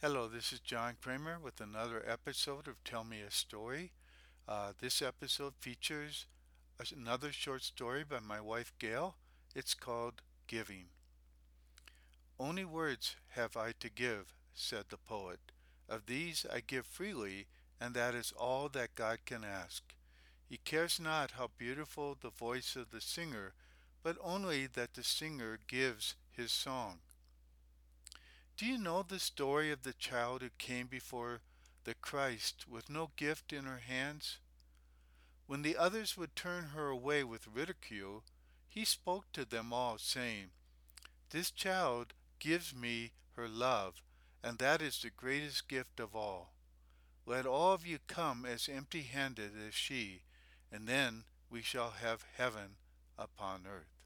Hello, this is John Kramer with another episode of Tell Me a Story. Uh, this episode features another short story by my wife Gail. It's called Giving. Only words have I to give, said the poet. Of these I give freely, and that is all that God can ask. He cares not how beautiful the voice of the singer, but only that the singer gives his song. Do you know the story of the child who came before the Christ with no gift in her hands? When the others would turn her away with ridicule, he spoke to them all, saying, This child gives me her love, and that is the greatest gift of all. Let all of you come as empty handed as she, and then we shall have heaven upon earth.